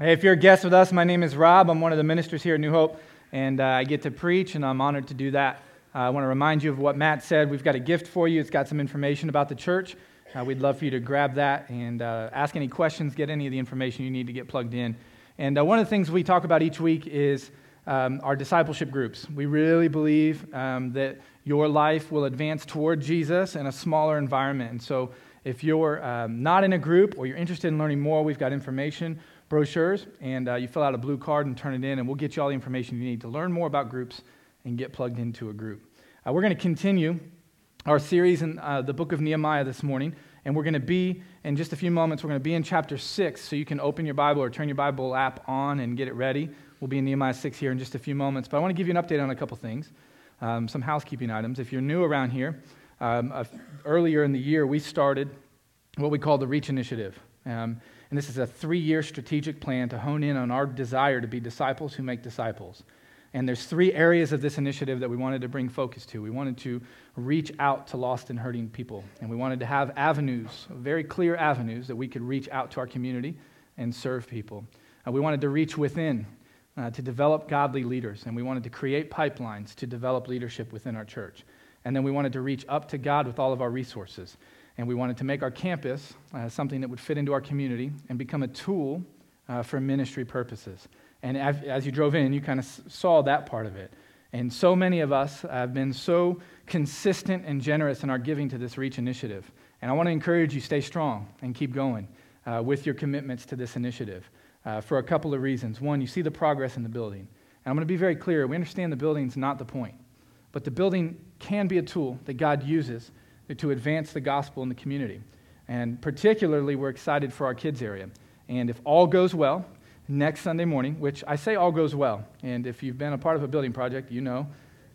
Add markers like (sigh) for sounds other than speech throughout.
Hey, if you're a guest with us, my name is Rob. I'm one of the ministers here at New Hope, and uh, I get to preach, and I'm honored to do that. Uh, I want to remind you of what Matt said. We've got a gift for you, it's got some information about the church. Uh, we'd love for you to grab that and uh, ask any questions, get any of the information you need to get plugged in. And uh, one of the things we talk about each week is um, our discipleship groups. We really believe um, that your life will advance toward Jesus in a smaller environment. And so, if you're um, not in a group or you're interested in learning more, we've got information brochures, and uh, you fill out a blue card and turn it in, and we'll get you all the information you need to learn more about groups and get plugged into a group. Uh, we're going to continue our series in uh, the book of Nehemiah this morning, and we're going to be, in just a few moments, we're going to be in chapter 6, so you can open your Bible or turn your Bible app on and get it ready. We'll be in Nehemiah 6 here in just a few moments, but I want to give you an update on a couple things, um, some housekeeping items. If you're new around here, um, uh, earlier in the year, we started what we call the Reach Initiative. Um, and this is a three year strategic plan to hone in on our desire to be disciples who make disciples. And there's three areas of this initiative that we wanted to bring focus to. We wanted to reach out to lost and hurting people. And we wanted to have avenues, very clear avenues, that we could reach out to our community and serve people. Uh, we wanted to reach within uh, to develop godly leaders. And we wanted to create pipelines to develop leadership within our church. And then we wanted to reach up to God with all of our resources. And we wanted to make our campus uh, something that would fit into our community and become a tool uh, for ministry purposes. And as, as you drove in, you kind of saw that part of it. And so many of us have been so consistent and generous in our giving to this Reach initiative. And I want to encourage you stay strong and keep going uh, with your commitments to this initiative uh, for a couple of reasons. One, you see the progress in the building. And I'm going to be very clear we understand the building's not the point, but the building can be a tool that God uses to advance the gospel in the community. And particularly, we're excited for our kids' area. And if all goes well, next Sunday morning, which I say all goes well, and if you've been a part of a building project, you know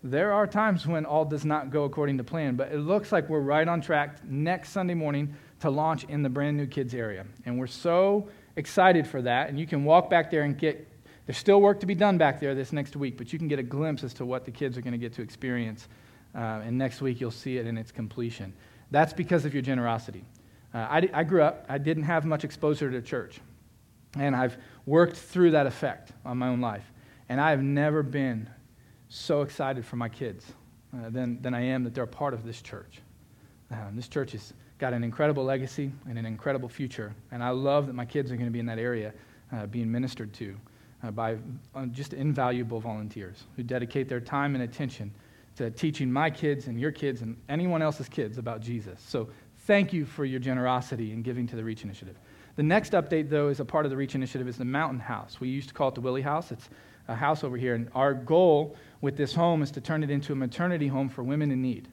there are times when all does not go according to plan, but it looks like we're right on track next Sunday morning to launch in the brand new kids area. And we're so excited for that. And you can walk back there and get, there's still work to be done back there this next week, but you can get a glimpse as to what the kids are going to get to experience uh, and next week you'll see it in its completion. That's because of your generosity. Uh, I, I grew up, I didn't have much exposure to church. And I've worked through that effect on my own life. And I have never been so excited for my kids uh, than, than I am that they're part of this church. Uh, this church has got an incredible legacy and an incredible future. And I love that my kids are going to be in that area uh, being ministered to uh, by uh, just invaluable volunteers who dedicate their time and attention to teaching my kids and your kids and anyone else's kids about Jesus. So thank you for your generosity in giving to the Reach Initiative. The next update, though, is a part of the Reach Initiative is the Mountain House. We used to call it the Willie House. It's a house over here. And our goal with this home is to turn it into a maternity home for women in need.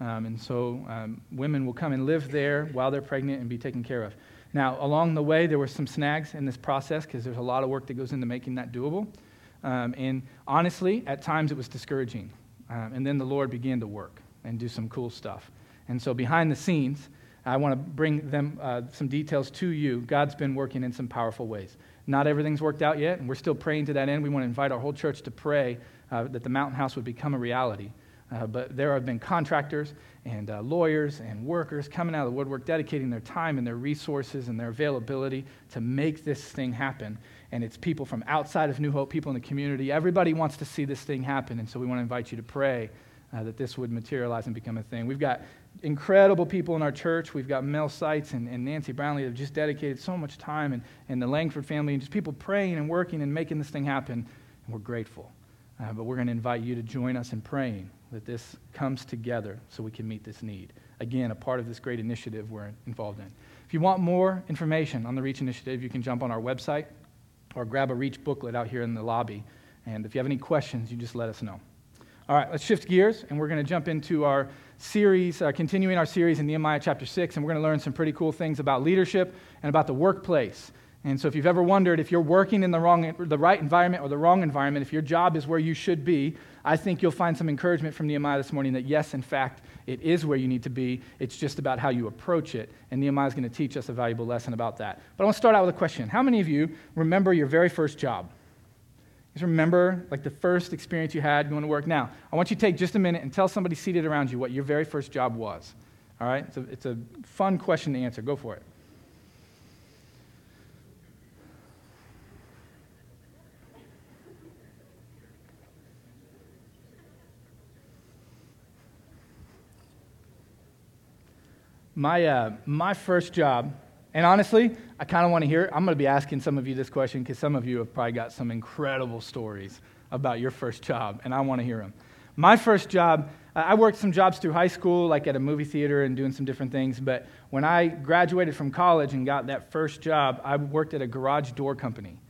Um, and so um, women will come and live there while they're pregnant and be taken care of. Now, along the way, there were some snags in this process because there's a lot of work that goes into making that doable. Um, and honestly, at times it was discouraging. Um, and then the Lord began to work and do some cool stuff. And so, behind the scenes, I want to bring them uh, some details to you. God's been working in some powerful ways. Not everything's worked out yet, and we're still praying to that end. We want to invite our whole church to pray uh, that the mountain house would become a reality. Uh, but there have been contractors and uh, lawyers and workers coming out of the woodwork, dedicating their time and their resources and their availability to make this thing happen and it's people from outside of New Hope, people in the community. Everybody wants to see this thing happen, and so we want to invite you to pray uh, that this would materialize and become a thing. We've got incredible people in our church. We've got Mel Seitz and, and Nancy Brownlee have just dedicated so much time, and, and the Langford family, and just people praying and working and making this thing happen, and we're grateful. Uh, but we're going to invite you to join us in praying that this comes together so we can meet this need. Again, a part of this great initiative we're involved in. If you want more information on the REACH initiative, you can jump on our website, or grab a Reach booklet out here in the lobby. And if you have any questions, you just let us know. All right, let's shift gears, and we're going to jump into our series, uh, continuing our series in Nehemiah chapter 6, and we're going to learn some pretty cool things about leadership and about the workplace. And so, if you've ever wondered if you're working in the, wrong, the right environment or the wrong environment, if your job is where you should be, I think you'll find some encouragement from Nehemiah this morning that yes, in fact, it is where you need to be. It's just about how you approach it. And Nehemiah is going to teach us a valuable lesson about that. But I want to start out with a question How many of you remember your very first job? Just remember like the first experience you had going to work. Now, I want you to take just a minute and tell somebody seated around you what your very first job was. All right? It's a, it's a fun question to answer. Go for it. My, uh, my first job, and honestly, I kind of want to hear it. I'm going to be asking some of you this question because some of you have probably got some incredible stories about your first job, and I want to hear them. My first job, I worked some jobs through high school, like at a movie theater and doing some different things. But when I graduated from college and got that first job, I worked at a garage door company.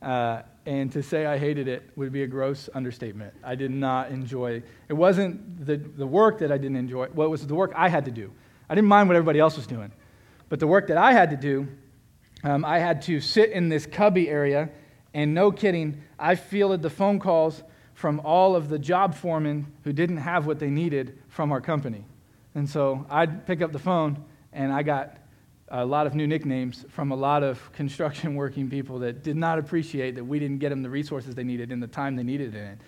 Uh, and to say I hated it would be a gross understatement. I did not enjoy it. wasn't the, the work that I didn't enjoy, well, it was the work I had to do. I didn't mind what everybody else was doing. But the work that I had to do, um, I had to sit in this cubby area, and no kidding, I fielded the phone calls from all of the job foremen who didn't have what they needed from our company. And so I'd pick up the phone, and I got a lot of new nicknames from a lot of (laughs) construction working people that did not appreciate that we didn't get them the resources they needed in the time they needed it in.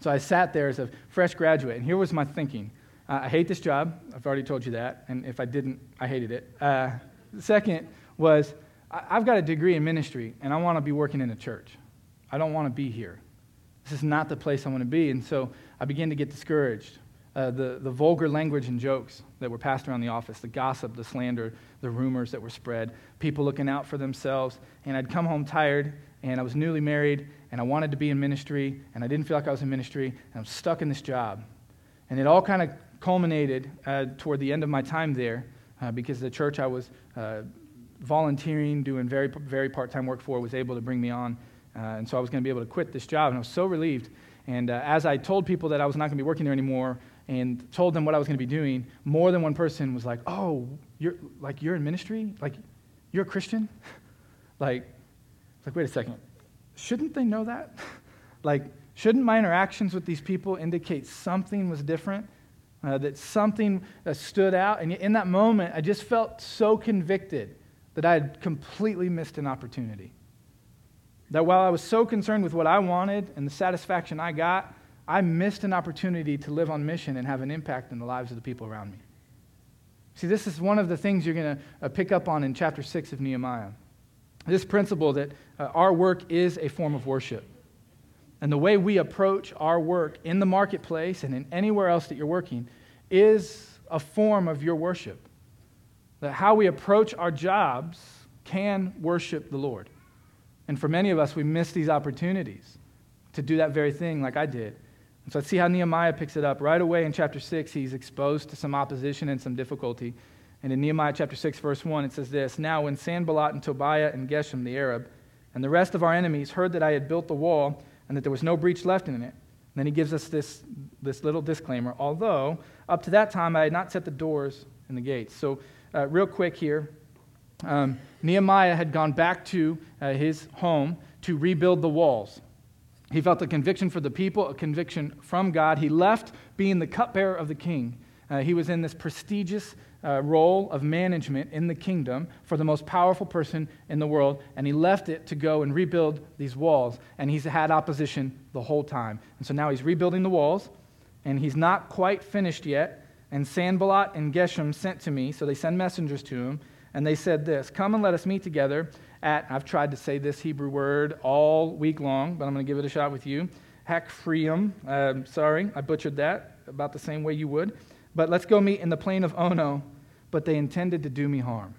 So I sat there as a fresh graduate, and here was my thinking. Uh, I hate this job. I've already told you that. And if I didn't, I hated it. Uh, second was I, I've got a degree in ministry, and I want to be working in a church. I don't want to be here. This is not the place I want to be. And so I began to get discouraged. Uh, the, the vulgar language and jokes that were passed around the office, the gossip, the slander, the rumors that were spread, people looking out for themselves. And I'd come home tired, and I was newly married, and I wanted to be in ministry, and I didn't feel like I was in ministry, and I'm stuck in this job. And it all kind of culminated uh, toward the end of my time there uh, because the church I was uh, volunteering, doing very, very part time work for, was able to bring me on. Uh, and so I was going to be able to quit this job, and I was so relieved. And uh, as I told people that I was not going to be working there anymore and told them what I was going to be doing, more than one person was like, Oh, you're, like, you're in ministry? Like, you're a Christian? (laughs) like, like, wait a second. Shouldn't they know that? (laughs) like, shouldn't my interactions with these people indicate something was different? Uh, that something uh, stood out. And in that moment, I just felt so convicted that I had completely missed an opportunity. That while I was so concerned with what I wanted and the satisfaction I got, I missed an opportunity to live on mission and have an impact in the lives of the people around me. See, this is one of the things you're going to uh, pick up on in chapter 6 of Nehemiah. This principle that uh, our work is a form of worship. And the way we approach our work in the marketplace and in anywhere else that you're working is a form of your worship. That how we approach our jobs can worship the Lord. And for many of us, we miss these opportunities to do that very thing, like I did. And so let's see how Nehemiah picks it up. Right away in chapter 6, he's exposed to some opposition and some difficulty. And in Nehemiah chapter 6, verse 1, it says this Now, when Sanballat and Tobiah and Geshem the Arab and the rest of our enemies heard that I had built the wall, and that there was no breach left in it. And then he gives us this, this little disclaimer although up to that time I had not set the doors and the gates. So, uh, real quick here um, Nehemiah had gone back to uh, his home to rebuild the walls. He felt a conviction for the people, a conviction from God. He left being the cupbearer of the king. Uh, he was in this prestigious uh, role of management in the kingdom for the most powerful person in the world, and he left it to go and rebuild these walls. And he's had opposition the whole time. And so now he's rebuilding the walls, and he's not quite finished yet. And Sanballat and Geshem sent to me, so they send messengers to him, and they said this Come and let us meet together at, I've tried to say this Hebrew word all week long, but I'm going to give it a shot with you. Hakfreum. Uh, sorry, I butchered that about the same way you would but let's go meet in the plain of Ono. But they intended to do me harm.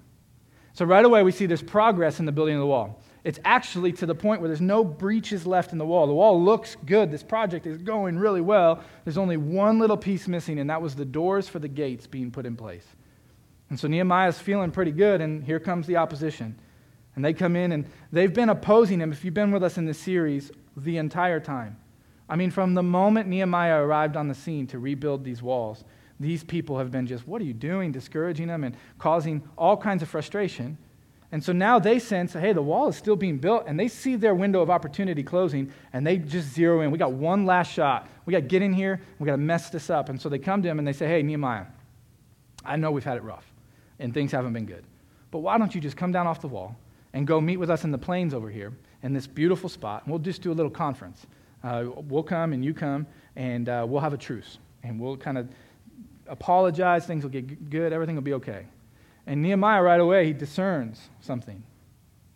So right away, we see there's progress in the building of the wall. It's actually to the point where there's no breaches left in the wall. The wall looks good. This project is going really well. There's only one little piece missing, and that was the doors for the gates being put in place. And so Nehemiah's feeling pretty good, and here comes the opposition. And they come in, and they've been opposing him, if you've been with us in this series, the entire time. I mean, from the moment Nehemiah arrived on the scene to rebuild these walls, these people have been just, what are you doing? Discouraging them and causing all kinds of frustration. And so now they sense, hey, the wall is still being built, and they see their window of opportunity closing, and they just zero in. We got one last shot. We got to get in here. We got to mess this up. And so they come to him and they say, hey, Nehemiah, I know we've had it rough, and things haven't been good. But why don't you just come down off the wall and go meet with us in the plains over here in this beautiful spot? And we'll just do a little conference. Uh, we'll come and you come, and uh, we'll have a truce, and we'll kind of apologize, things will get good, everything will be okay. And Nehemiah, right away, he discerns something.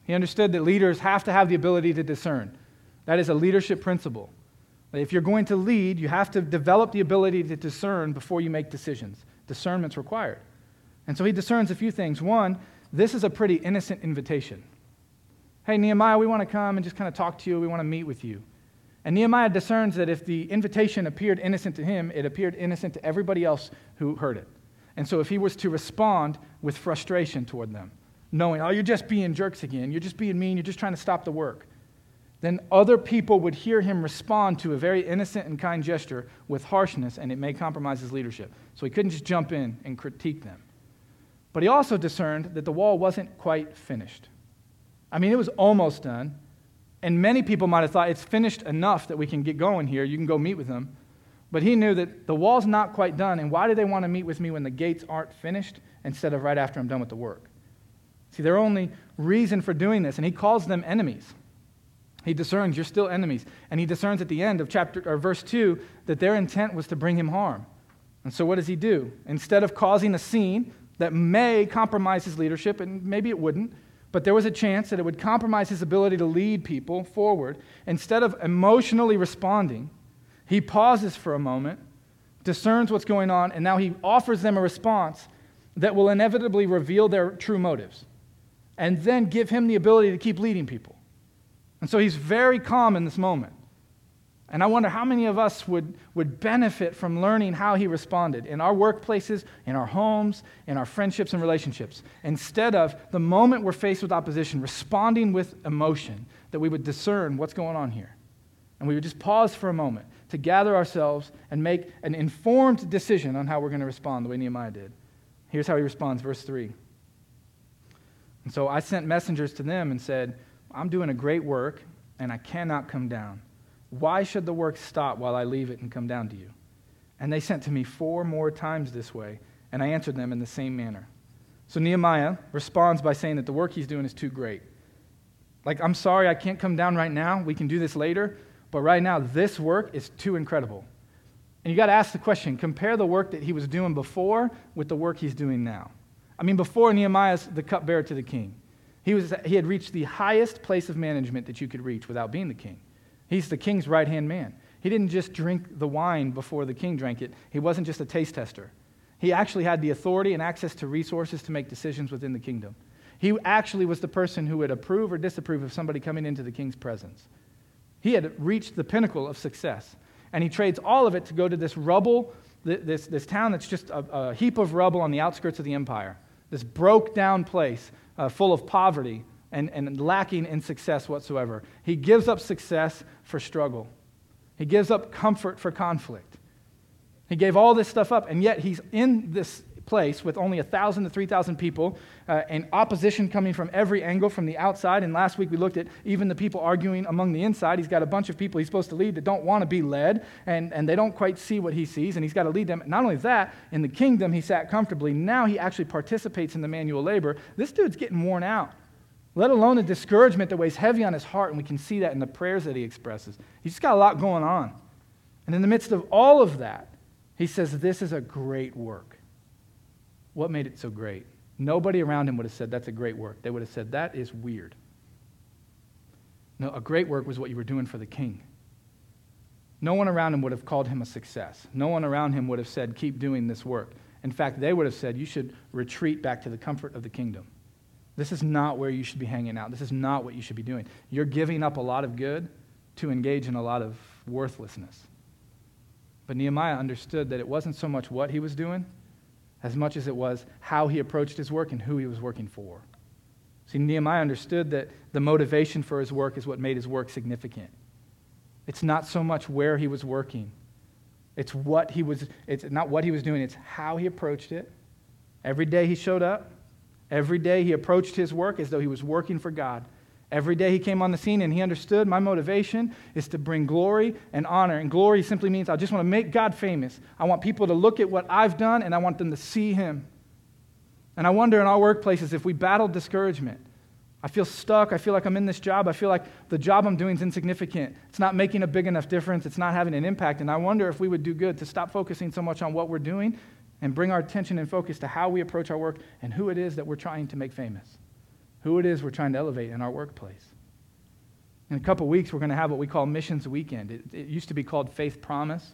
He understood that leaders have to have the ability to discern. That is a leadership principle. If you're going to lead, you have to develop the ability to discern before you make decisions. Discernment's required. And so he discerns a few things. One, this is a pretty innocent invitation. Hey, Nehemiah, we want to come and just kind of talk to you. We want to meet with you. And Nehemiah discerns that if the invitation appeared innocent to him, it appeared innocent to everybody else who heard it. And so if he was to respond with frustration toward them, knowing, oh, you're just being jerks again, you're just being mean, you're just trying to stop the work, then other people would hear him respond to a very innocent and kind gesture with harshness, and it may compromise his leadership. So he couldn't just jump in and critique them. But he also discerned that the wall wasn't quite finished. I mean, it was almost done. And many people might have thought it's finished enough that we can get going here. You can go meet with them. But he knew that the wall's not quite done. And why do they want to meet with me when the gates aren't finished instead of right after I'm done with the work? See, their only reason for doing this, and he calls them enemies. He discerns you're still enemies. And he discerns at the end of chapter or verse 2 that their intent was to bring him harm. And so what does he do? Instead of causing a scene that may compromise his leadership, and maybe it wouldn't, but there was a chance that it would compromise his ability to lead people forward. Instead of emotionally responding, he pauses for a moment, discerns what's going on, and now he offers them a response that will inevitably reveal their true motives and then give him the ability to keep leading people. And so he's very calm in this moment. And I wonder how many of us would, would benefit from learning how he responded in our workplaces, in our homes, in our friendships and relationships, instead of the moment we're faced with opposition, responding with emotion, that we would discern what's going on here. And we would just pause for a moment to gather ourselves and make an informed decision on how we're going to respond the way Nehemiah did. Here's how he responds, verse 3. And so I sent messengers to them and said, I'm doing a great work, and I cannot come down. Why should the work stop while I leave it and come down to you? And they sent to me four more times this way, and I answered them in the same manner. So Nehemiah responds by saying that the work he's doing is too great. Like, I'm sorry I can't come down right now. We can do this later. But right now, this work is too incredible. And you got to ask the question compare the work that he was doing before with the work he's doing now. I mean, before Nehemiah's the cupbearer to the king, he, was, he had reached the highest place of management that you could reach without being the king. He's the king's right hand man. He didn't just drink the wine before the king drank it, he wasn't just a taste tester. He actually had the authority and access to resources to make decisions within the kingdom. He actually was the person who would approve or disapprove of somebody coming into the king's presence. He had reached the pinnacle of success. And he trades all of it to go to this rubble, this, this town that's just a, a heap of rubble on the outskirts of the empire, this broke down place uh, full of poverty and, and lacking in success whatsoever. He gives up success for struggle, he gives up comfort for conflict. He gave all this stuff up, and yet he's in this place with only 1,000 to 3,000 people uh, and opposition coming from every angle from the outside. And last week we looked at even the people arguing among the inside. He's got a bunch of people he's supposed to lead that don't want to be led and, and they don't quite see what he sees, and he's got to lead them. Not only that, in the kingdom he sat comfortably. Now he actually participates in the manual labor. This dude's getting worn out let alone the discouragement that weighs heavy on his heart, and we can see that in the prayers that he expresses. He's just got a lot going on. And in the midst of all of that, he says, This is a great work. What made it so great? Nobody around him would have said, That's a great work. They would have said, That is weird. No, a great work was what you were doing for the king. No one around him would have called him a success. No one around him would have said, Keep doing this work. In fact, they would have said, You should retreat back to the comfort of the kingdom. This is not where you should be hanging out. This is not what you should be doing. You're giving up a lot of good to engage in a lot of worthlessness. But Nehemiah understood that it wasn't so much what he was doing as much as it was how he approached his work and who he was working for. See, Nehemiah understood that the motivation for his work is what made his work significant. It's not so much where he was working. It's what he was it's not what he was doing, it's how he approached it. Every day he showed up, Every day he approached his work as though he was working for God. Every day he came on the scene and he understood my motivation is to bring glory and honor. And glory simply means I just want to make God famous. I want people to look at what I've done and I want them to see him. And I wonder in our workplaces if we battle discouragement. I feel stuck. I feel like I'm in this job. I feel like the job I'm doing is insignificant. It's not making a big enough difference. It's not having an impact. And I wonder if we would do good to stop focusing so much on what we're doing and bring our attention and focus to how we approach our work and who it is that we're trying to make famous, who it is we're trying to elevate in our workplace. In a couple weeks, we're going to have what we call Missions Weekend. It, it, used to be called Faith Promise.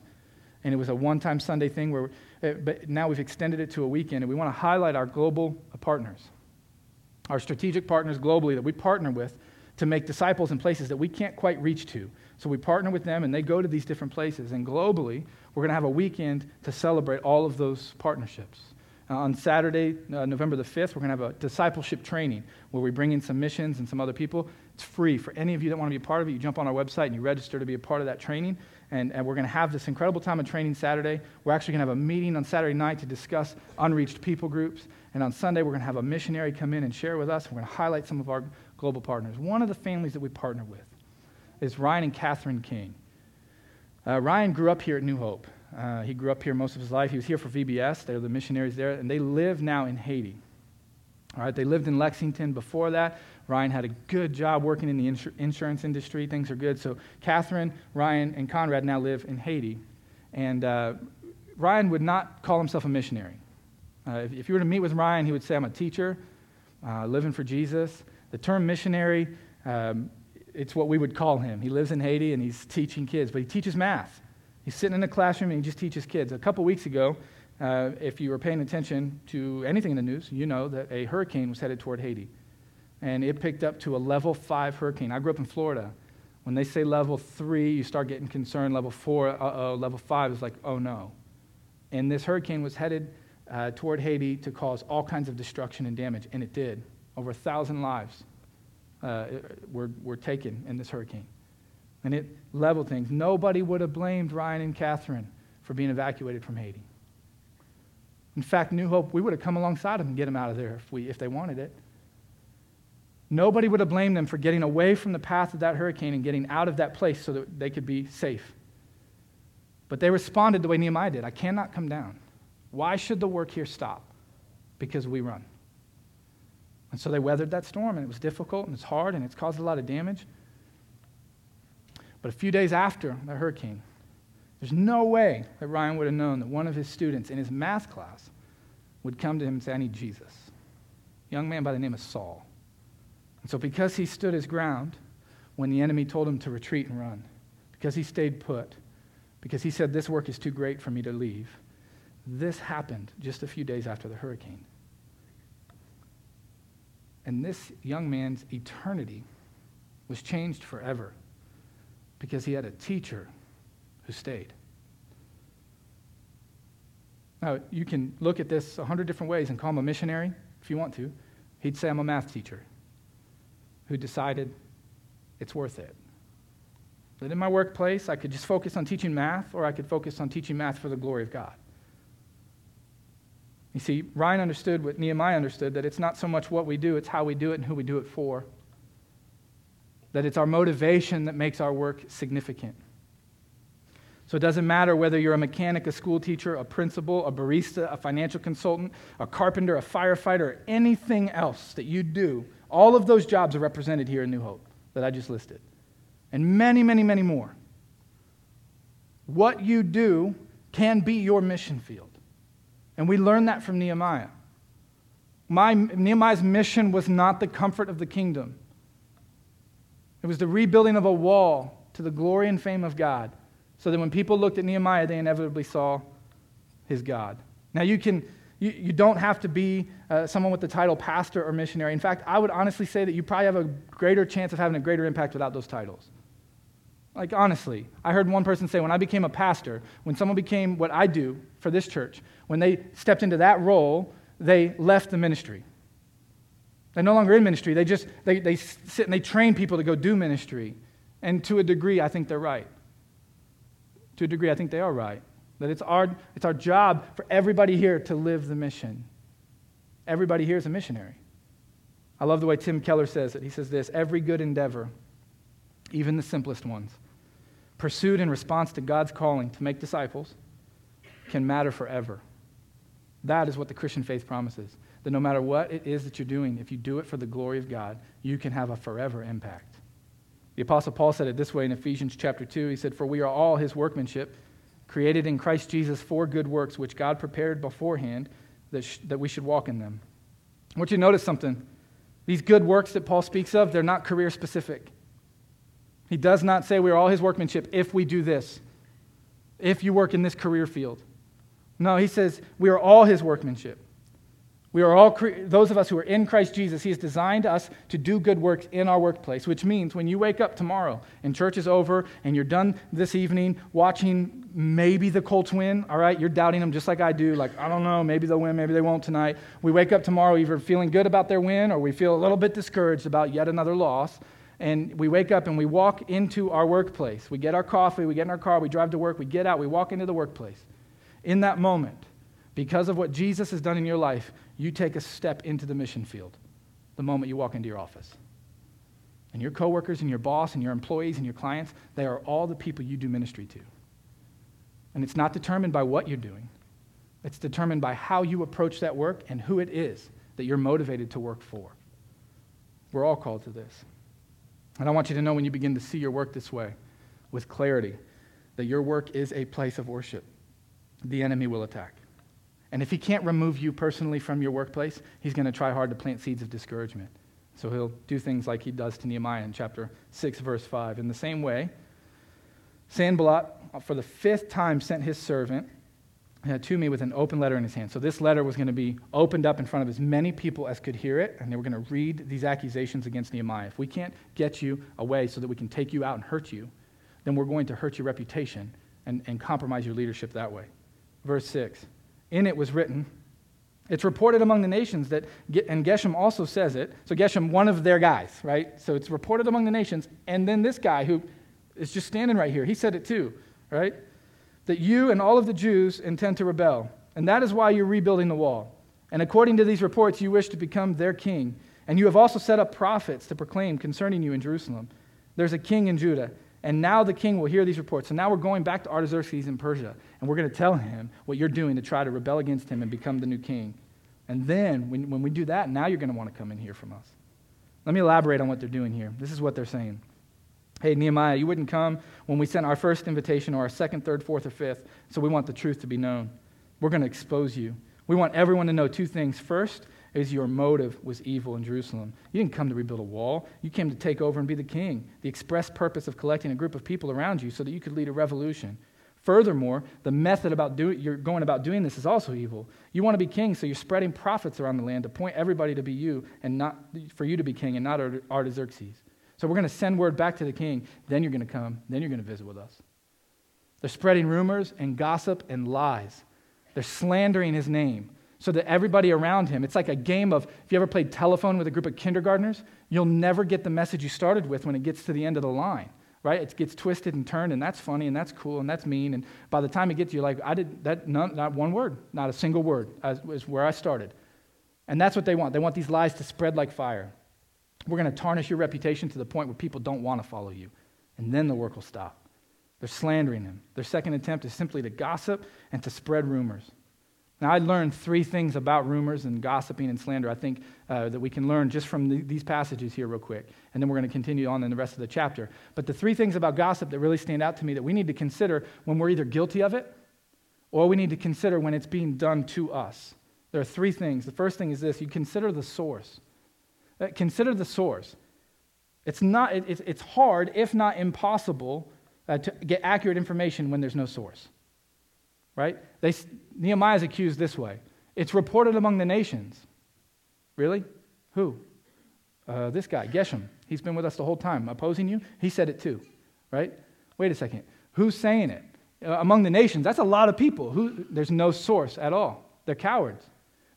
and it was a one time Sunday thing, where, uh, but now we've extended it to a weekend, and we want to highlight our global partners, our strategic partners globally that we partner with to make disciples in places that we can't quite reach to. So we partner with them, and they go to these different places. And globally, we're going to have a weekend to celebrate all of those partnerships. Uh, on Saturday, uh, November the 5th, we're going to have a discipleship training where we bring in some missions and some other people. It's free for any of you that want to be a part of it. You jump on our website and you register to be a part of that training. And, and we're going to have this incredible time of training Saturday. We're actually going to have a meeting on Saturday night to discuss unreached people groups. And on Sunday, we're going to have a missionary come in and share with us. We're going to highlight some of our global partners. One of the families that we partner with is Ryan and Catherine King. Uh, Ryan grew up here at New Hope. Uh, he grew up here most of his life. He was here for VBS. They're the missionaries there, and they live now in Haiti. All right, they lived in Lexington before that. Ryan had a good job working in the insur- insurance industry. Things are good. So Catherine, Ryan, and Conrad now live in Haiti. And uh, Ryan would not call himself a missionary. Uh, if, if, you were to meet with Ryan, he would say, I'm a teacher, uh, living for Jesus. The term missionary, um, it's what we would call him. He lives in Haiti and he's teaching kids, but he teaches math. He's sitting in a classroom and he just teaches kids. A couple weeks ago, uh, if you were paying attention to anything in the news, you know that a hurricane was headed toward Haiti. And it picked up to a level five hurricane. I grew up in Florida. When they say level three, you start getting concerned. Level four, uh oh. Level five is like, oh no. And this hurricane was headed uh, toward Haiti to cause all kinds of destruction and damage, and it did. Over a thousand lives uh, were, were taken in this hurricane. And it leveled things. Nobody would have blamed Ryan and Catherine for being evacuated from Haiti. In fact, New Hope, we would have come alongside them and get them out of there if, we, if they wanted it. Nobody would have blamed them for getting away from the path of that hurricane and getting out of that place so that they could be safe. But they responded the way Nehemiah did I cannot come down. Why should the work here stop? Because we run. And so they weathered that storm, and it was difficult, and it's hard, and it's caused a lot of damage. But a few days after the hurricane, there's no way that Ryan would have known that one of his students in his math class would come to him and say, I need Jesus. A young man by the name of Saul. And so, because he stood his ground when the enemy told him to retreat and run, because he stayed put, because he said, This work is too great for me to leave, this happened just a few days after the hurricane. And this young man's eternity was changed forever because he had a teacher who stayed. Now, you can look at this a hundred different ways and call him a missionary if you want to. He'd say, I'm a math teacher who decided it's worth it. That in my workplace, I could just focus on teaching math, or I could focus on teaching math for the glory of God. You see, Ryan understood what Nehemiah understood that it's not so much what we do, it's how we do it and who we do it for. That it's our motivation that makes our work significant. So it doesn't matter whether you're a mechanic, a school teacher, a principal, a barista, a financial consultant, a carpenter, a firefighter, or anything else that you do. All of those jobs are represented here in New Hope that I just listed. And many, many, many more. What you do can be your mission field. And we learn that from Nehemiah. My, Nehemiah's mission was not the comfort of the kingdom. It was the rebuilding of a wall to the glory and fame of God, so that when people looked at Nehemiah, they inevitably saw his God. Now, you, can, you, you don't have to be uh, someone with the title pastor or missionary. In fact, I would honestly say that you probably have a greater chance of having a greater impact without those titles. Like, honestly, I heard one person say when I became a pastor, when someone became what I do for this church, when they stepped into that role, they left the ministry. They're no longer in ministry. They just they, they sit and they train people to go do ministry. And to a degree, I think they're right. To a degree, I think they are right. That it's our, it's our job for everybody here to live the mission. Everybody here is a missionary. I love the way Tim Keller says it. He says this every good endeavor, even the simplest ones, pursued in response to God's calling to make disciples, can matter forever. That is what the Christian faith promises that no matter what it is that you're doing, if you do it for the glory of God, you can have a forever impact. The Apostle Paul said it this way in Ephesians chapter 2. He said, For we are all his workmanship, created in Christ Jesus for good works, which God prepared beforehand that, sh- that we should walk in them. I want you to notice something. These good works that Paul speaks of, they're not career specific. He does not say we are all his workmanship if we do this. if you work in this career field. No, he says we are all his workmanship. We are all, cre- those of us who are in Christ Jesus, He has designed us to do good works in our workplace, which means when you wake up tomorrow and church is over and you're done this evening watching maybe the Colts win, all right, you're doubting them just like I do. Like, I don't know, maybe they'll win, maybe they won't tonight. We wake up tomorrow either feeling good about their win or we feel a little bit discouraged about yet another loss. And we wake up and we walk into our workplace. We get our coffee, we get in our car, we drive to work, we get out, we walk into the workplace. In that moment, because of what Jesus has done in your life, you take a step into the mission field the moment you walk into your office. And your coworkers and your boss and your employees and your clients, they are all the people you do ministry to. And it's not determined by what you're doing. It's determined by how you approach that work and who it is that you're motivated to work for. We're all called to this. And I want you to know when you begin to see your work this way, with clarity, that your work is a place of worship. The enemy will attack. And if he can't remove you personally from your workplace, he's going to try hard to plant seeds of discouragement. So he'll do things like he does to Nehemiah in chapter 6, verse 5. In the same way, Sanballat, for the fifth time, sent his servant Uh, to me with an open letter in his hand. So this letter was going to be opened up in front of as many people as could hear it, and they were going to read these accusations against Nehemiah. If we can't get you away so that we can take you out and hurt you, then we're going to hurt your reputation and, and compromise your leadership that way. Verse 6 in it was written, it's reported among the nations that, and Geshem also says it. So Geshem, one of their guys, right? So it's reported among the nations. And then this guy who is just standing right here, he said it too, right? That you and all of the Jews intend to rebel. And that is why you're rebuilding the wall. And according to these reports, you wish to become their king. And you have also set up prophets to proclaim concerning you in Jerusalem. There's a king in Judah and now the king will hear these reports. So now we're going back to Artaxerxes in Persia, and we're going to tell him what you're doing to try to rebel against him and become the new king. And then, when, when we do that, now you're going to want to come and hear from us. Let me elaborate on what they're doing here. This is what they're saying. Hey, Nehemiah, you wouldn't come when we sent our first invitation or our second, third, fourth, or fifth, so we want the truth to be known. We're going to expose you. We want everyone to know two things. First, is your motive was evil in Jerusalem. You didn't come to rebuild a wall. You came to take over and be the king. The express purpose of collecting a group of people around you so that you could lead a revolution. Furthermore, the method about do, you're going about doing this is also evil. You want to be king, so you're spreading prophets around the land to point everybody to be you and not for you to be king and not Artaxerxes. So we're going to send word back to the king. Then you're going to come. Then you're going to visit with us. They're spreading rumors and gossip and lies. They're slandering his name so that everybody around him, it's like a game of, if you ever played telephone with a group of kindergartners, you'll never get the message you started with when it gets to the end of the line, right? It gets twisted and turned, and that's funny, and that's cool, and that's mean. And by the time it gets to you, like, I did that, none, not one word, not a single word, is where I started. And that's what they want. They want these lies to spread like fire. We're going to tarnish your reputation to the point where people don't want to follow you. And then the work will stop. They're slandering him. Their second attempt is simply to gossip and to spread rumors. Now, I learned three things about rumors and gossiping and slander, I think, uh, that we can learn just from the, these passages here, real quick. And then we're going to continue on in the rest of the chapter. But the three things about gossip that really stand out to me that we need to consider when we're either guilty of it or we need to consider when it's being done to us. There are three things. The first thing is this you consider the source. Uh, consider the source. It's, not, it, it's hard, if not impossible, uh, to get accurate information when there's no source right? They, Nehemiah is accused this way it's reported among the nations. Really? Who? Uh, this guy, Geshem. He's been with us the whole time. Opposing you? He said it too, right? Wait a second. Who's saying it? Uh, among the nations, that's a lot of people. Who, there's no source at all. They're cowards.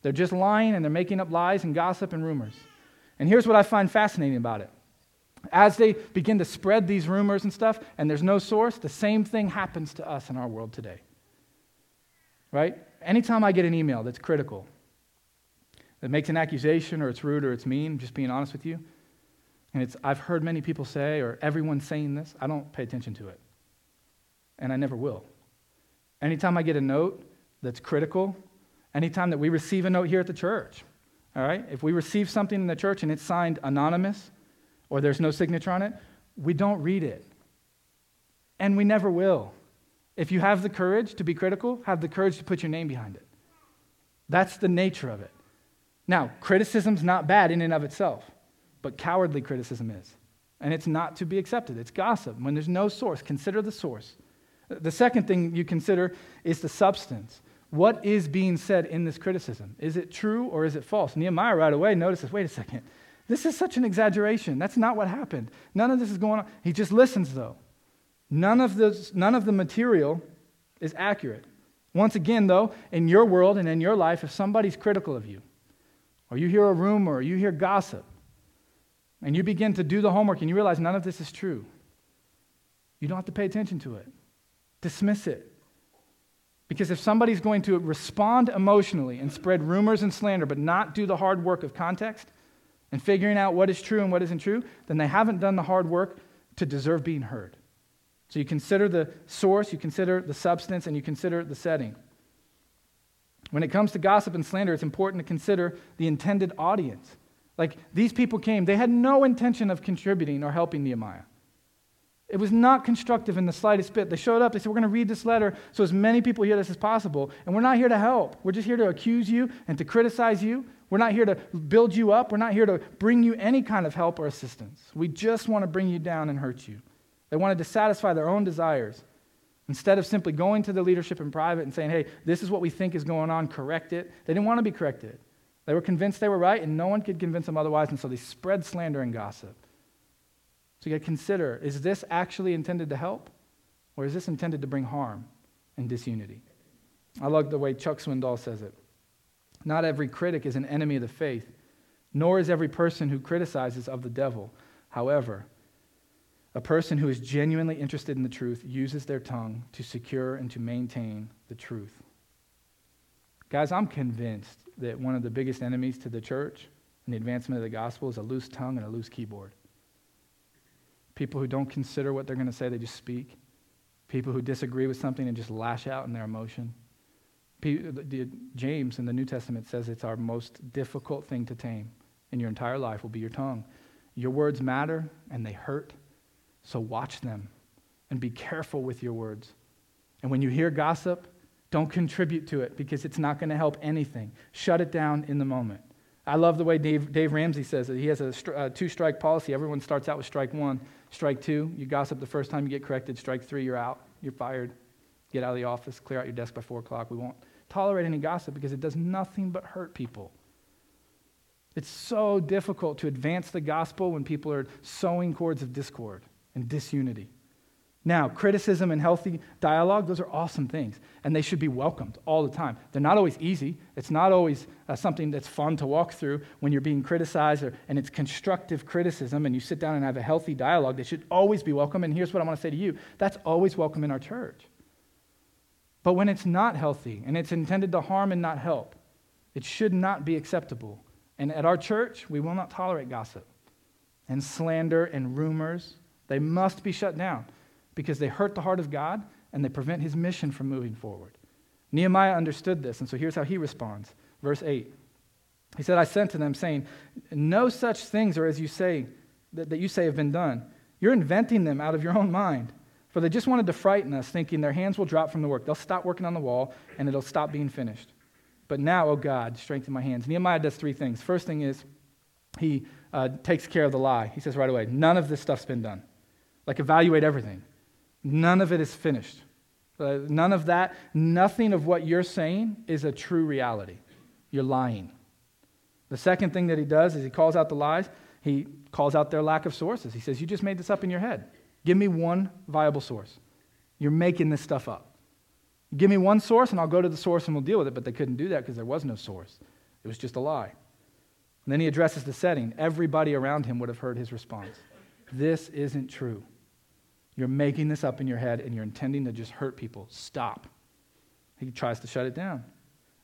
They're just lying and they're making up lies and gossip and rumors. And here's what I find fascinating about it. As they begin to spread these rumors and stuff, and there's no source, the same thing happens to us in our world today right? Anytime I get an email that's critical, that makes an accusation or it's rude or it's mean, just being honest with you, and it's, I've heard many people say, or everyone's saying this, I don't pay attention to it. And I never will. Anytime I get a note that's critical, anytime that we receive a note here at the church, all right, if we receive something in the church and it's signed anonymous or there's no signature on it, we don't read it. And we never will. If you have the courage to be critical, have the courage to put your name behind it. That's the nature of it. Now, criticism's not bad in and of itself, but cowardly criticism is. And it's not to be accepted. It's gossip. When there's no source, consider the source. The second thing you consider is the substance. What is being said in this criticism? Is it true or is it false? Nehemiah right away notices wait a second, this is such an exaggeration. That's not what happened. None of this is going on. He just listens, though. None of, this, none of the material is accurate. Once again, though, in your world and in your life, if somebody's critical of you, or you hear a rumor, or you hear gossip, and you begin to do the homework and you realize none of this is true, you don't have to pay attention to it. Dismiss it. Because if somebody's going to respond emotionally and spread rumors and slander, but not do the hard work of context and figuring out what is true and what isn't true, then they haven't done the hard work to deserve being heard. So you consider the source, you consider the substance, and you consider the setting. When it comes to gossip and slander, it's important to consider the intended audience. Like these people came, they had no intention of contributing or helping Nehemiah. It was not constructive in the slightest bit. They showed up, they said, We're going to read this letter so as many people hear this as possible. And we're not here to help. We're just here to accuse you and to criticize you. We're not here to build you up. We're not here to bring you any kind of help or assistance. We just want to bring you down and hurt you. They wanted to satisfy their own desires. Instead of simply going to the leadership in private and saying, Hey, this is what we think is going on, correct it, they didn't want to be corrected. They were convinced they were right, and no one could convince them otherwise, and so they spread slander and gossip. So you got to consider is this actually intended to help, or is this intended to bring harm and disunity? I love the way Chuck Swindoll says it. Not every critic is an enemy of the faith, nor is every person who criticizes of the devil. However, a person who is genuinely interested in the truth uses their tongue to secure and to maintain the truth. Guys, I'm convinced that one of the biggest enemies to the church and the advancement of the gospel is a loose tongue and a loose keyboard. People who don't consider what they're going to say, they just speak. People who disagree with something and just lash out in their emotion. James in the New Testament says it's our most difficult thing to tame in your entire life will be your tongue. Your words matter and they hurt, so watch them and be careful with your words. And when you hear gossip, don't contribute to it because it's not going to help anything. Shut it down in the moment. I love the way Dave, Dave Ramsey says it. He has a, a two strike policy. Everyone starts out with strike one. Strike two, you gossip the first time you get corrected. Strike three, you're out. You're fired. Get out of the office. Clear out your desk by four o'clock. We won't tolerate any gossip because it does nothing but hurt people. It's so difficult to advance the gospel when people are sowing cords of discord and disunity. Now, criticism and healthy dialogue, those are awesome things, and they should be welcomed all the time. They're not always easy. It's not always uh, something that's fun to walk through when you're being criticized, or, and it's constructive criticism, and you sit down and have a healthy dialogue. They should always be welcome, and here's what I want to say to you that's always welcome in our church. But when it's not healthy and it's intended to harm and not help, it should not be acceptable. And at our church, we will not tolerate gossip and slander and rumors. They must be shut down because they hurt the heart of God and they prevent his mission from moving forward. Nehemiah understood this, and so here's how he responds. Verse 8. He said, I sent to them, saying, No such things are as you say, that, that you say have been done. You're inventing them out of your own mind. For they just wanted to frighten us, thinking their hands will drop from the work. They'll stop working on the wall, and it'll stop being finished. But now, oh God, strengthen my hands. Nehemiah does three things. First thing is, he uh, takes care of the lie. He says right away, None of this stuff's been done. Like, evaluate everything. None of it is finished. Uh, none of that, nothing of what you're saying is a true reality. You're lying. The second thing that he does is he calls out the lies. He calls out their lack of sources. He says, You just made this up in your head. Give me one viable source. You're making this stuff up. Give me one source and I'll go to the source and we'll deal with it. But they couldn't do that because there was no source, it was just a lie. And then he addresses the setting. Everybody around him would have heard his response. This isn't true. You're making this up in your head and you're intending to just hurt people. Stop. He tries to shut it down.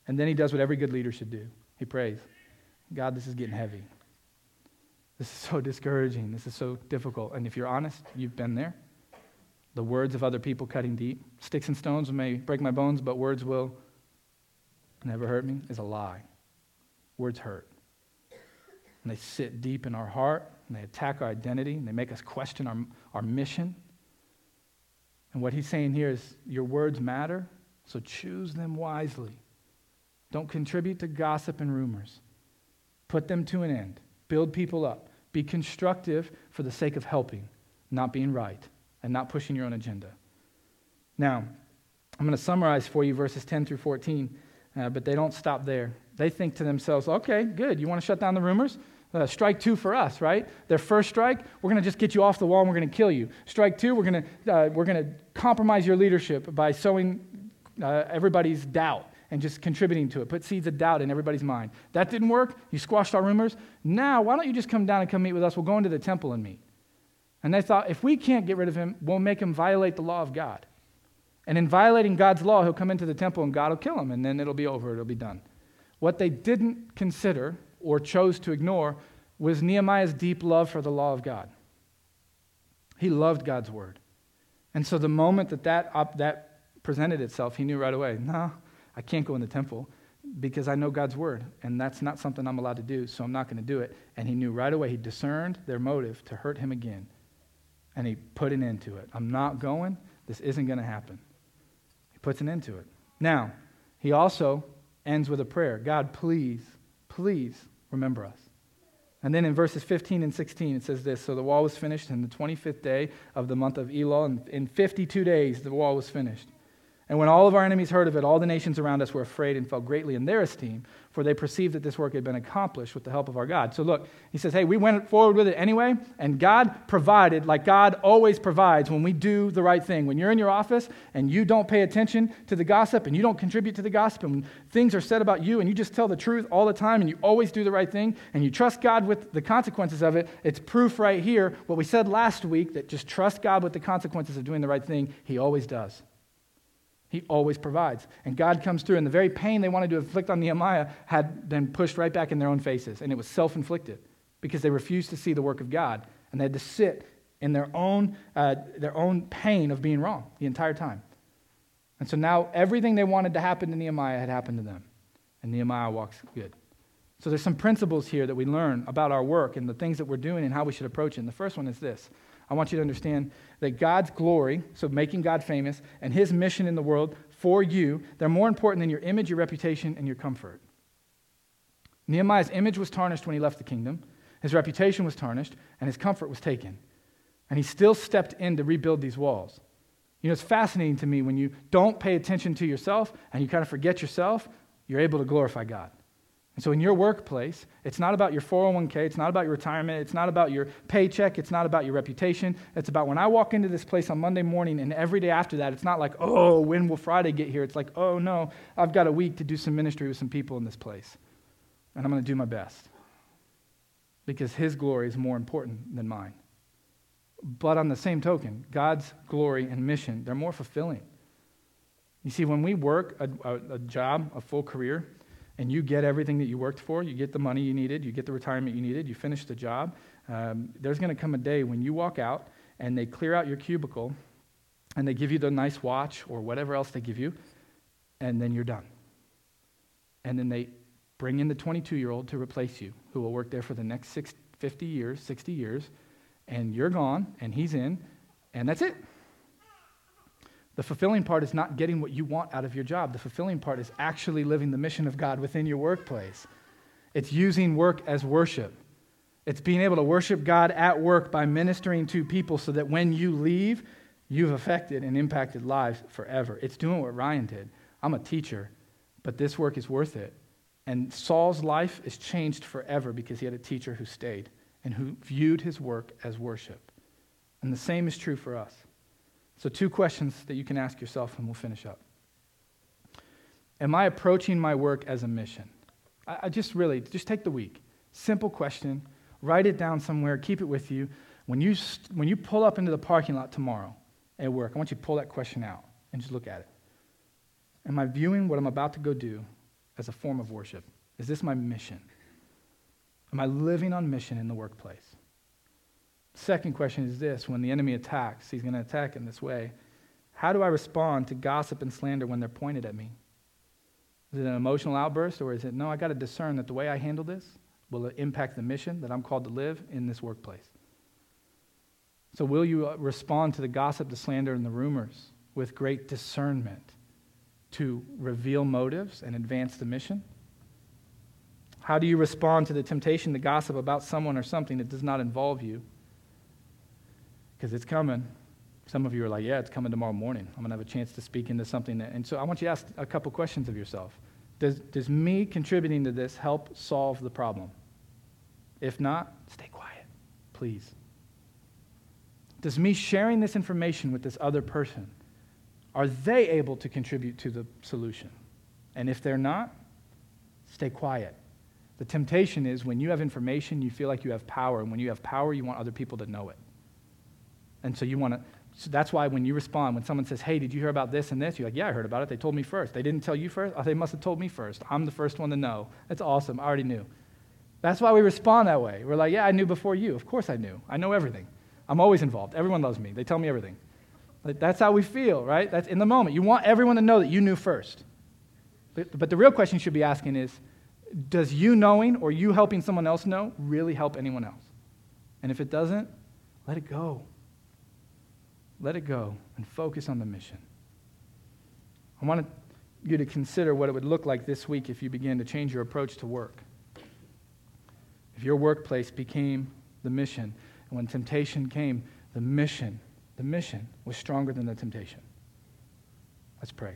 And then he does what every good leader should do he prays, God, this is getting heavy. This is so discouraging. This is so difficult. And if you're honest, you've been there. The words of other people cutting deep. Sticks and stones may break my bones, but words will never hurt me is a lie. Words hurt. And they sit deep in our heart, and they attack our identity, and they make us question our, our mission. And what he's saying here is your words matter, so choose them wisely. Don't contribute to gossip and rumors. Put them to an end. Build people up. Be constructive for the sake of helping, not being right, and not pushing your own agenda. Now, I'm going to summarize for you verses 10 through 14, uh, but they don't stop there. They think to themselves, okay, good. You want to shut down the rumors? Uh, strike two for us, right? Their first strike, we're going to just get you off the wall and we're going to kill you. Strike two, we're going to uh, we're going to compromise your leadership by sowing uh, everybody's doubt and just contributing to it. Put seeds of doubt in everybody's mind. That didn't work. You squashed our rumors. Now, why don't you just come down and come meet with us? We'll go into the temple and meet. And they thought, if we can't get rid of him, we'll make him violate the law of God. And in violating God's law, he'll come into the temple and God will kill him, and then it'll be over, it'll be done. What they didn't consider or chose to ignore was Nehemiah's deep love for the law of God. He loved God's word. And so the moment that that, that presented itself, he knew right away, no, I can't go in the temple because I know God's word, and that's not something I'm allowed to do, so I'm not going to do it. And he knew right away, he discerned their motive to hurt him again, and he put an end to it. I'm not going, this isn't going to happen. He puts an end to it. Now, he also ends with a prayer God, please, please remember us. And then in verses 15 and 16, it says this So the wall was finished in the 25th day of the month of Elul, and in 52 days the wall was finished. And when all of our enemies heard of it, all the nations around us were afraid and fell greatly in their esteem, for they perceived that this work had been accomplished with the help of our God. So look, he says, hey, we went forward with it anyway, and God provided like God always provides when we do the right thing. When you're in your office and you don't pay attention to the gossip and you don't contribute to the gossip, and things are said about you and you just tell the truth all the time and you always do the right thing and you trust God with the consequences of it, it's proof right here, what we said last week, that just trust God with the consequences of doing the right thing, He always does. He always provides. And God comes through, and the very pain they wanted to inflict on Nehemiah had been pushed right back in their own faces, and it was self inflicted because they refused to see the work of God, and they had to sit in their own, uh, their own pain of being wrong the entire time. And so now everything they wanted to happen to Nehemiah had happened to them, and Nehemiah walks good. So there's some principles here that we learn about our work and the things that we're doing and how we should approach it. And the first one is this I want you to understand that God's glory, so making God famous, and his mission in the world for you, they're more important than your image, your reputation, and your comfort. Nehemiah's image was tarnished when he left the kingdom, his reputation was tarnished, and his comfort was taken. And he still stepped in to rebuild these walls. You know, it's fascinating to me when you don't pay attention to yourself and you kind of forget yourself, you're able to glorify God. And so in your workplace, it's not about your 401k, it's not about your retirement, it's not about your paycheck, it's not about your reputation. It's about when I walk into this place on Monday morning and every day after that, it's not like, oh, when will Friday get here? It's like, oh no, I've got a week to do some ministry with some people in this place. And I'm going to do my best. Because his glory is more important than mine. But on the same token, God's glory and mission, they're more fulfilling. You see, when we work a, a, a job, a full career, and you get everything that you worked for, you get the money you needed, you get the retirement you needed, you finish the job, um, there's going to come a day when you walk out and they clear out your cubicle and they give you the nice watch or whatever else they give you, and then you're done. And then they bring in the 22 year old to replace you, who will work there for the next six, 50 years, 60 years, and you're gone, and he's in, and that's it. The fulfilling part is not getting what you want out of your job. The fulfilling part is actually living the mission of God within your workplace. It's using work as worship. It's being able to worship God at work by ministering to people so that when you leave, you've affected and impacted lives forever. It's doing what Ryan did. I'm a teacher, but this work is worth it. And Saul's life is changed forever because he had a teacher who stayed and who viewed his work as worship. And the same is true for us. So, two questions that you can ask yourself, and we'll finish up. Am I approaching my work as a mission? I, I just really, just take the week. Simple question. Write it down somewhere. Keep it with you. When you, when you pull up into the parking lot tomorrow at work, I want you to pull that question out and just look at it. Am I viewing what I'm about to go do as a form of worship? Is this my mission? Am I living on mission in the workplace? Second question is this when the enemy attacks, he's going to attack in this way. How do I respond to gossip and slander when they're pointed at me? Is it an emotional outburst, or is it, no, I got to discern that the way I handle this will impact the mission that I'm called to live in this workplace? So, will you uh, respond to the gossip, the slander, and the rumors with great discernment to reveal motives and advance the mission? How do you respond to the temptation to gossip about someone or something that does not involve you? Because it's coming. Some of you are like, yeah, it's coming tomorrow morning. I'm going to have a chance to speak into something. That, and so I want you to ask a couple questions of yourself. Does, does me contributing to this help solve the problem? If not, stay quiet, please. Does me sharing this information with this other person, are they able to contribute to the solution? And if they're not, stay quiet. The temptation is when you have information, you feel like you have power. And when you have power, you want other people to know it. And so you want to so that's why when you respond, when someone says, Hey, did you hear about this and this? You're like, Yeah, I heard about it. They told me first. They didn't tell you first? Oh, they must have told me first. I'm the first one to know. That's awesome. I already knew. That's why we respond that way. We're like, Yeah, I knew before you. Of course I knew. I know everything. I'm always involved. Everyone loves me. They tell me everything. Like, that's how we feel, right? That's in the moment. You want everyone to know that you knew first. But, but the real question you should be asking is Does you knowing or you helping someone else know really help anyone else? And if it doesn't, let it go. Let it go and focus on the mission. I want you to consider what it would look like this week if you began to change your approach to work. If your workplace became the mission, and when temptation came, the mission, the mission was stronger than the temptation. Let's pray.